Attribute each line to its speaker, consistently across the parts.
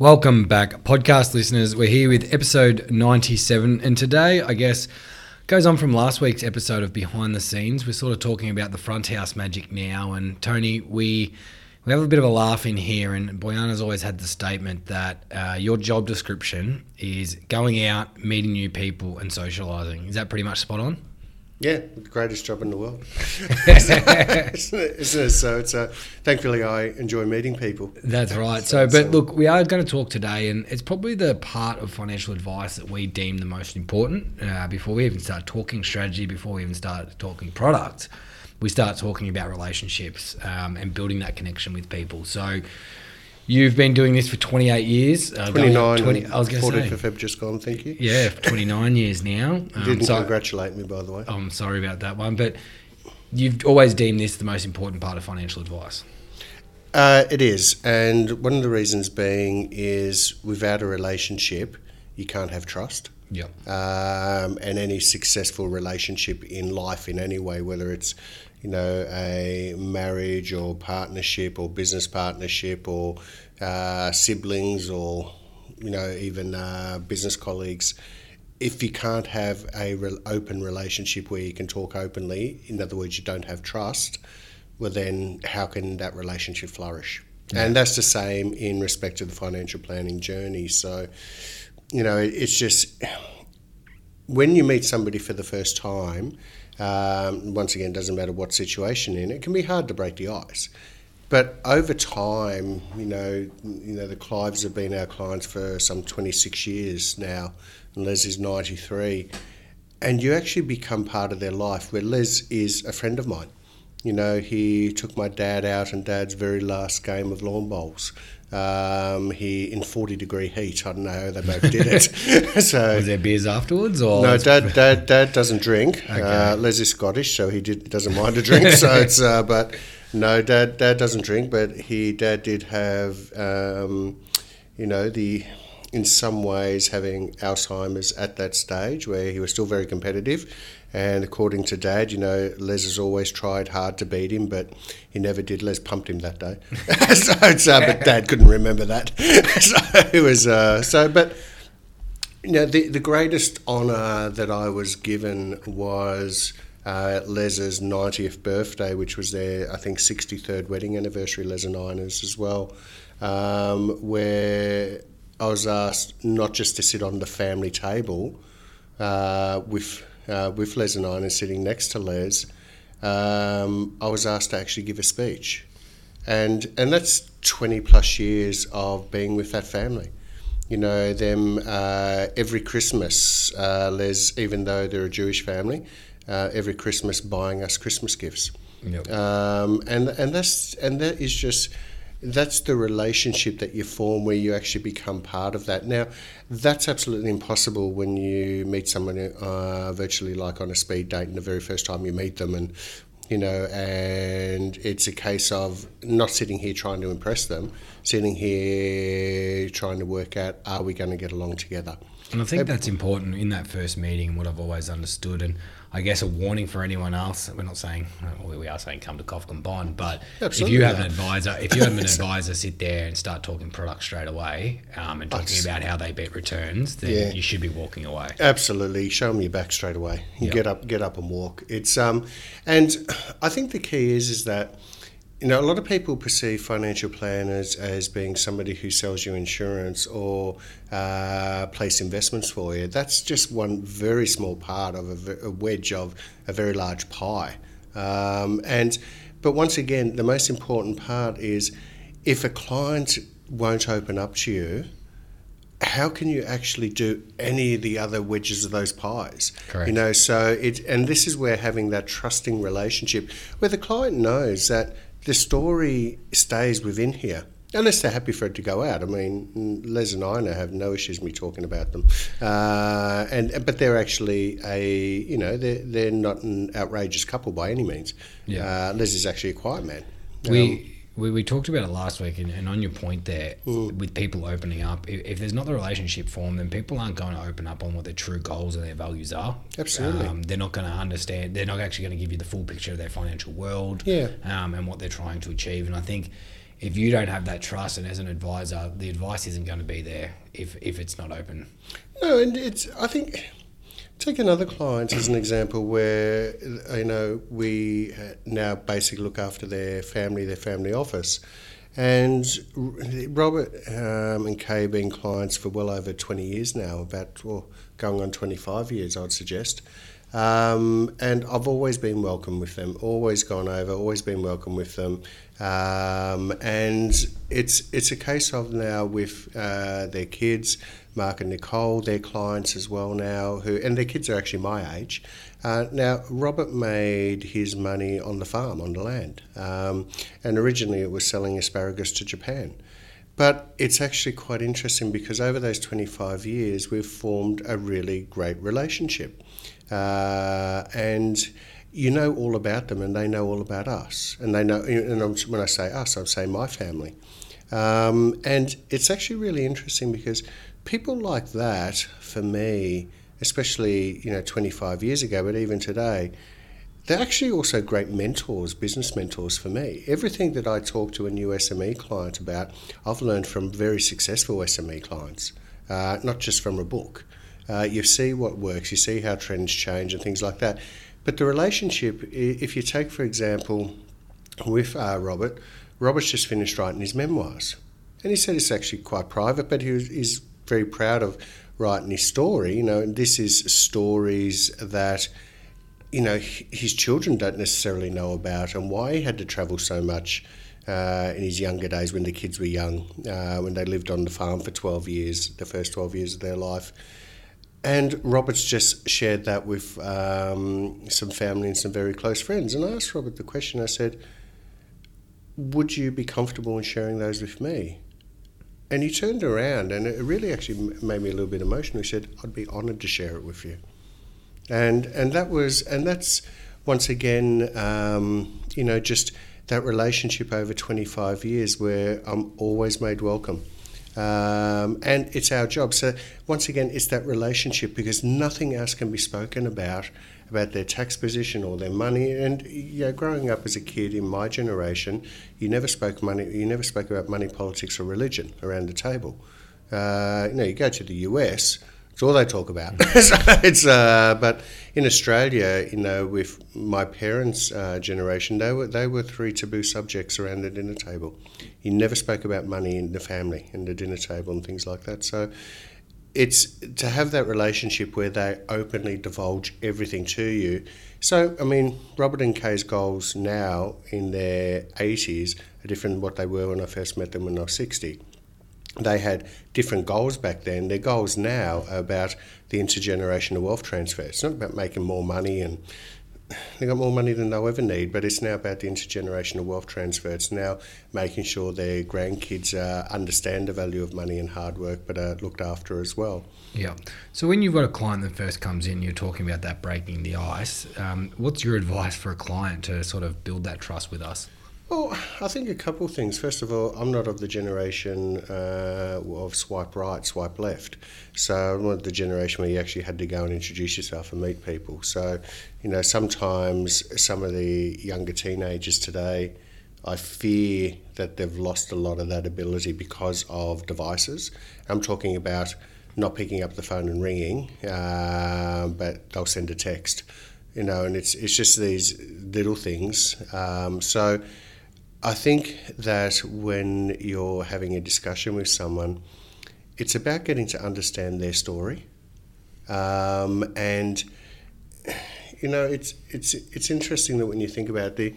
Speaker 1: Welcome back, podcast listeners. We're here with episode 97, and today, I guess, goes on from last week's episode of Behind the Scenes. We're sort of talking about the front house magic now, and Tony, we we have a bit of a laugh in here, and Boyana's always had the statement that uh, your job description is going out, meeting new people, and socialising. Is that pretty much spot on?
Speaker 2: Yeah, greatest job in the world. isn't, it? isn't it? So it's uh, thankfully I enjoy meeting people.
Speaker 1: That's right. So, but look, we are going to talk today, and it's probably the part of financial advice that we deem the most important. Uh, before we even start talking strategy, before we even start talking product, we start talking about relationships um, and building that connection with people. So, You've been doing this for 28 years.
Speaker 2: Uh, 29. 20, I was going to say. for Feb just gone, thank you.
Speaker 1: Yeah, 29 years now.
Speaker 2: You um, didn't so, congratulate me, by the way.
Speaker 1: I'm sorry about that one, but you've always deemed this the most important part of financial advice.
Speaker 2: Uh, it is, and one of the reasons being is without a relationship, you can't have trust.
Speaker 1: Yeah.
Speaker 2: Um, and any successful relationship in life, in any way, whether it's you know, a marriage or partnership or business partnership or uh, siblings or, you know, even uh, business colleagues. If you can't have a re- open relationship where you can talk openly, in other words, you don't have trust, well, then how can that relationship flourish? Yeah. And that's the same in respect to the financial planning journey. So, you know, it's just when you meet somebody for the first time, um, once again, doesn't matter what situation in it can be hard to break the ice. But over time, you know, you know, the Clives have been our clients for some 26 years now, and Les is 93, and you actually become part of their life. Where Les is a friend of mine. You know, he took my dad out in Dad's very last game of lawn bowls. Um, he in forty degree heat. I don't know how they both did it.
Speaker 1: so was there beers afterwards, or
Speaker 2: no? Dad, Dad, Dad doesn't drink. Okay. Uh, Les is Scottish, so he did, doesn't mind a drink. so it's uh, but no, Dad, Dad doesn't drink, but he Dad did have, um, you know, the in some ways having Alzheimer's at that stage where he was still very competitive and according to Dad, you know, Les has always tried hard to beat him, but he never did. Les pumped him that day, so uh, but Dad couldn't remember that. so it was uh, so. But you know, the the greatest honour that I was given was. Uh, Les's 90th birthday, which was their, I think, 63rd wedding anniversary, Les and Ines as well, um, where I was asked not just to sit on the family table uh, with uh, with Les and I, and sitting next to Les, um, I was asked to actually give a speech, and and that's twenty plus years of being with that family. You know them uh, every Christmas. Uh, Les, even though they're a Jewish family, uh, every Christmas buying us Christmas gifts,
Speaker 1: yep.
Speaker 2: um, and and that's and that is just that's the relationship that you form where you actually become part of that. Now, that's absolutely impossible when you meet someone uh, virtually like on a speed date and the very first time you meet them and you know, and it's a case of not sitting here trying to impress them, sitting here trying to work out are we going to get along together.
Speaker 1: And I think that's important in that first meeting, what I've always understood. And I guess a warning for anyone else. We're not saying well, we are saying come to Kofkin Bond, but Absolutely, if you have an advisor, if you have an advisor sit there and start talking products straight away um, and talking about how they beat returns, then yeah. you should be walking away.
Speaker 2: Absolutely, show them your back straight away. You yep. get up, get up and walk. It's um, and I think the key is is that you know, a lot of people perceive financial planners as being somebody who sells you insurance or uh, place investments for you. That's just one very small part of a, a wedge of a very large pie. Um, and but once again, the most important part is if a client won't open up to you, how can you actually do any of the other wedges of those pies?
Speaker 1: Correct.
Speaker 2: You know, so it and this is where having that trusting relationship where the client knows that the story stays within here. Unless they're happy for it to go out. I mean, Les and I have no issues me talking about them, uh, and but they're actually a you know they're they're not an outrageous couple by any means.
Speaker 1: Yeah,
Speaker 2: uh, Les is actually a quiet man.
Speaker 1: We um, we, we talked about it last week, and, and on your point there, mm. with people opening up, if, if, there's not the relationship formed, then people aren't going to open up on what their true goals and their values are.
Speaker 2: Absolutely. Um,
Speaker 1: they're not going to understand, they're not actually going to give you the full picture of their financial world
Speaker 2: yeah.
Speaker 1: um, and what they're trying to achieve. And I think if you don't have that trust and as an advisor, the advice isn't going to be there if, if it's not open.
Speaker 2: No, and it's, I think, take another client as an example where, you know, we now basically look after their family, their family office. And Robert um, and Kay have been clients for well over 20 years now, about well, going on 25 years, I'd suggest. Um, and I've always been welcome with them, always gone over, always been welcome with them. Um, and it's it's a case of now with uh, their kids, Mark and Nicole, their clients as well now, who and their kids are actually my age. Uh, now Robert made his money on the farm, on the land, um, and originally it was selling asparagus to Japan. But it's actually quite interesting because over those 25 years, we've formed a really great relationship. Uh, and you know all about them and they know all about us. And they know, and when I say us, I'm saying my family. Um, and it's actually really interesting because people like that, for me, especially you know 25 years ago, but even today, they're actually also great mentors, business mentors for me. Everything that I talk to a new SME client about, I've learned from very successful SME clients, uh, not just from a book. Uh, you see what works, you see how trends change and things like that. But the relationship, if you take, for example, with uh, Robert, Robert's just finished writing his memoirs. And he said it's actually quite private, but he was, he's very proud of writing his story. You know, this is stories that, you know, his children don't necessarily know about and why he had to travel so much uh, in his younger days when the kids were young, uh, when they lived on the farm for 12 years, the first 12 years of their life. And Robert's just shared that with um, some family and some very close friends. And I asked Robert the question I said, Would you be comfortable in sharing those with me? And he turned around and it really actually made me a little bit emotional. He said, I'd be honoured to share it with you. And, and that was, and that's once again, um, you know, just that relationship over 25 years where I'm always made welcome. Um, and it's our job. So once again, it's that relationship because nothing else can be spoken about about their tax position or their money. And you know, growing up as a kid in my generation, you never spoke money. You never spoke about money, politics, or religion around the table. Uh, you know, you go to the US it's all they talk about. it's uh, but in Australia, you know, with my parents' uh, generation, they were they were three taboo subjects around the dinner table. You never spoke about money in the family and the dinner table and things like that. So it's to have that relationship where they openly divulge everything to you. So, I mean, Robert and Kay's goals now in their 80s are different than what they were when I first met them when I was 60 they had different goals back then. Their goals now are about the intergenerational wealth transfer. It's not about making more money and they got more money than they'll ever need, but it's now about the intergenerational wealth transfer. It's now making sure their grandkids uh, understand the value of money and hard work, but are looked after as well.
Speaker 1: Yeah. So when you've got a client that first comes in, you're talking about that breaking the ice. Um, what's your advice for a client to sort of build that trust with us?
Speaker 2: Well, I think a couple of things. First of all, I'm not of the generation uh, of swipe right, swipe left. So I'm not the generation where you actually had to go and introduce yourself and meet people. So, you know, sometimes some of the younger teenagers today, I fear that they've lost a lot of that ability because of devices. I'm talking about not picking up the phone and ringing, uh, but they'll send a text. You know, and it's it's just these little things. Um, so I think that when you're having a discussion with someone, it's about getting to understand their story, um, and you know it's it's it's interesting that when you think about the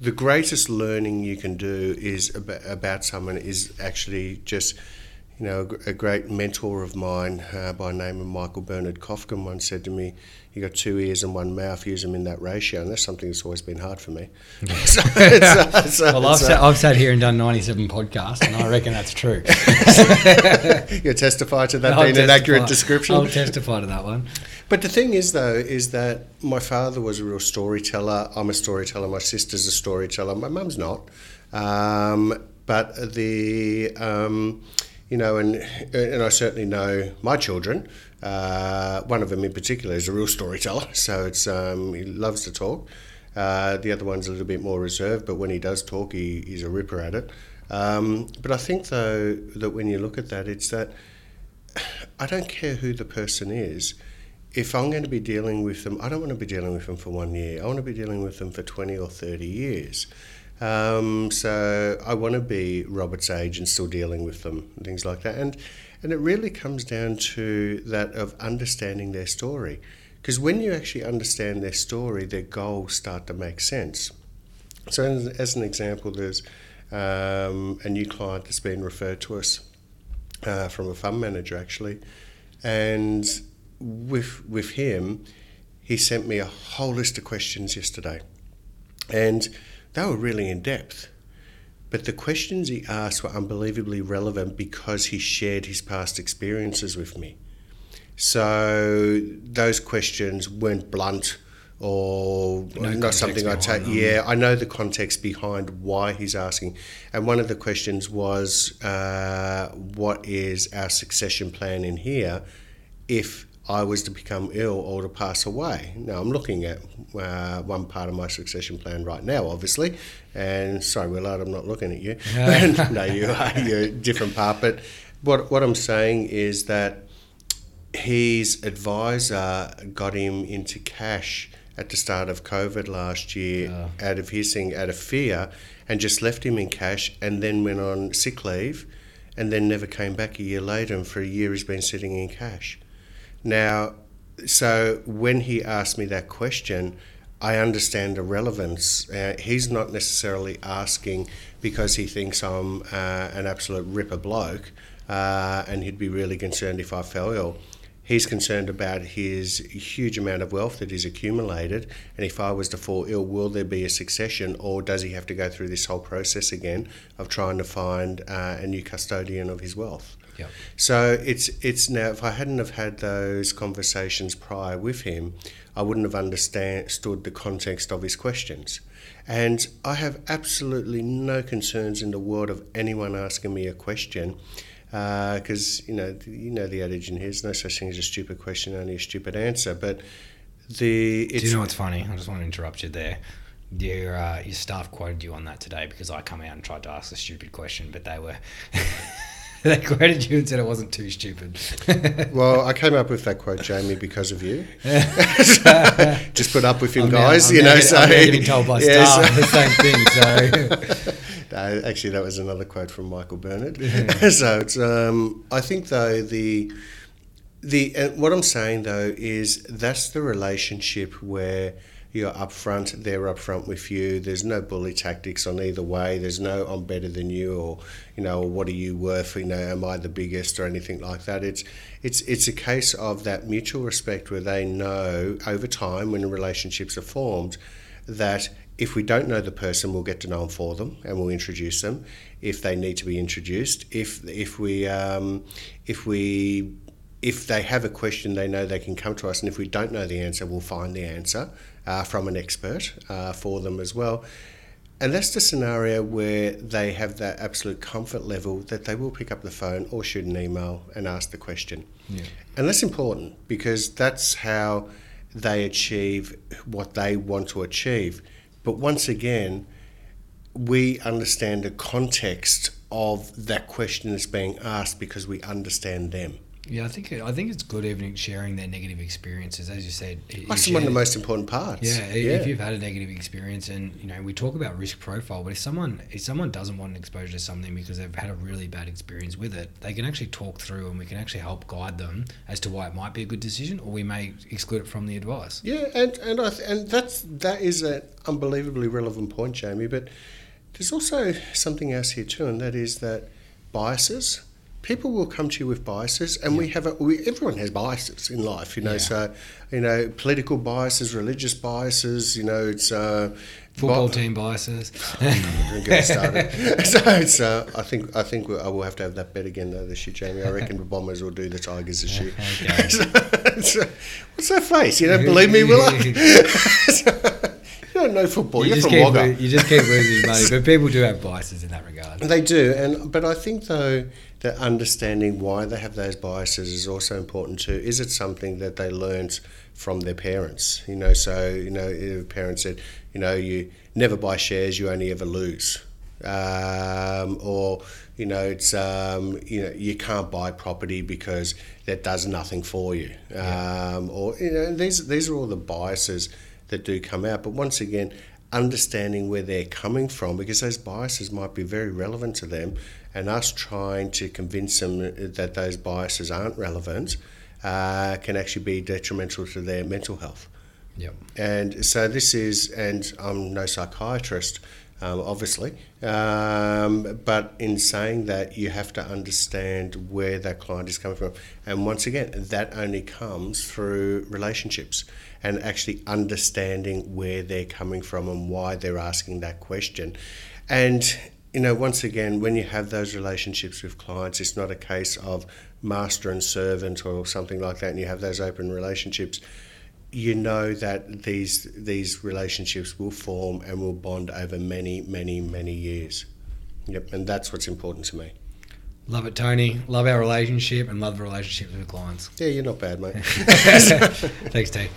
Speaker 2: the greatest learning you can do is about, about someone is actually just you know a, great mentor of mine uh, by name of Michael Bernard Kofkin once said to me you got two ears and one mouth, use them in that ratio, and that's something that's always been hard for me.
Speaker 1: so, uh, so, well, I've, sat, I've sat here and done 97 podcasts, and I reckon that's true.
Speaker 2: you testify to that I'll being testify. an accurate description?
Speaker 1: I'll testify to that one.
Speaker 2: But the thing is, though, is that my father was a real storyteller. I'm a storyteller. My sister's a storyteller. My mum's not. Um, but the, um, you know, and, and I certainly know my children uh, one of them in particular is a real storyteller, so it's um, he loves to talk. Uh, the other one's a little bit more reserved, but when he does talk, he, he's a ripper at it. Um, but I think, though, that when you look at that, it's that I don't care who the person is. If I'm going to be dealing with them, I don't want to be dealing with them for one year. I want to be dealing with them for 20 or 30 years. Um, so I want to be Robert's age and still dealing with them and things like that. And, and it really comes down to that of understanding their story. Because when you actually understand their story, their goals start to make sense. So, as, as an example, there's um, a new client that's been referred to us uh, from a fund manager actually, and with with him, he sent me a whole list of questions yesterday, and they were really in depth. But the questions he asked were unbelievably relevant because he shared his past experiences with me. So those questions weren't blunt or no not something I take. Yeah, I know the context behind why he's asking. And one of the questions was, uh, what is our succession plan in here if I was to become ill or to pass away? Now, I'm looking at uh, one part of my succession plan right now, obviously. And sorry, Willard, I'm not looking at you. no, you are. You're a different part. But what, what I'm saying is that his advisor got him into cash at the start of COVID last year out of his thing, out of fear, and just left him in cash and then went on sick leave and then never came back a year later. And for a year, he's been sitting in cash. Now, so when he asked me that question, I understand the relevance. Uh, he's not necessarily asking because he thinks I'm uh, an absolute ripper bloke uh, and he'd be really concerned if I fell ill he's concerned about his huge amount of wealth that he's accumulated. And if I was to fall ill, will there be a succession, or does he have to go through this whole process again of trying to find uh, a new custodian of his wealth?
Speaker 1: Yep.
Speaker 2: So it's it's now. If I hadn't have had those conversations prior with him, I wouldn't have understood the context of his questions. And I have absolutely no concerns in the world of anyone asking me a question because uh, you know you know the adage in here: there's no such thing as a stupid question, only a stupid answer. But the
Speaker 1: do you know what's funny? I just want to interrupt you there. Your uh, your staff quoted you on that today because I come out and tried to ask a stupid question, but they were. they quoted you and said it wasn't too stupid.
Speaker 2: well, I came up with that quote, Jamie, because of you. Just put up with him, I'm guys. Now, you know, so
Speaker 1: getting told by yeah, staff so, the same thing. So
Speaker 2: uh, actually, that was another quote from Michael Burnett. so it's, um, I think though the the uh, what I'm saying though is that's the relationship where you're upfront, they're upfront with you. There's no bully tactics on either way. There's no I'm better than you or you know what are you worth? You know, am I the biggest or anything like that? It's it's it's a case of that mutual respect where they know over time when relationships are formed that if we don't know the person, we'll get to know them for them and we'll introduce them if they need to be introduced. If if we um, if we if they have a question, they know they can come to us, and if we don't know the answer, we'll find the answer uh, from an expert uh, for them as well. And that's the scenario where they have that absolute comfort level that they will pick up the phone or shoot an email and ask the question. Yeah. And that's important because that's how they achieve what they want to achieve. But once again, we understand the context of that question that's being asked because we understand them.
Speaker 1: Yeah, I think I think it's good even sharing their negative experiences, as you said.
Speaker 2: That's one of the most important parts.
Speaker 1: Yeah, yeah, if you've had a negative experience, and you know, we talk about risk profile, but if someone if someone doesn't want an exposure to something because they've had a really bad experience with it, they can actually talk through, and we can actually help guide them as to why it might be a good decision, or we may exclude it from the advice.
Speaker 2: Yeah, and and I th- and that's that is an unbelievably relevant point, Jamie. But there's also something else here too, and that is that biases people will come to you with biases, and yeah. we have a, we, everyone has biases in life, you know. Yeah. So, you know, political biases, religious biases, you know, it's uh,
Speaker 1: football bi- team biases.
Speaker 2: get started. so it's, uh, I think I think I will have to have that bet again though this year, Jamie. I reckon the Bombers will do the Tigers this year. Okay. so, so, what's that face? You don't believe me, will I? you don't know football. You, just from
Speaker 1: Wagga. you just keep losing money, but people do have biases in that regard.
Speaker 2: They do, and but I think though that understanding why they have those biases is also important too. Is it something that they learned from their parents. You know, so you know, if parents said, you know, you never buy shares, you only ever lose, um, or you know, it's um, you know, you can't buy property because that does nothing for you, yeah. um, or you know, these these are all the biases that do come out. But once again, understanding where they're coming from because those biases might be very relevant to them, and us trying to convince them that those biases aren't relevant uh, can actually be detrimental to their mental health.
Speaker 1: Yep.
Speaker 2: And so this is, and I'm no psychiatrist, um, obviously, um, but in saying that, you have to understand where that client is coming from. And once again, that only comes through relationships and actually understanding where they're coming from and why they're asking that question. And you know, once again, when you have those relationships with clients, it's not a case of master and servant or something like that, and you have those open relationships. You know that these these relationships will form and will bond over many, many, many years. Yep, and that's what's important to me.
Speaker 1: Love it, Tony. Love our relationship and love the relationships with clients.
Speaker 2: Yeah, you're not bad, mate.
Speaker 1: Thanks, Tony.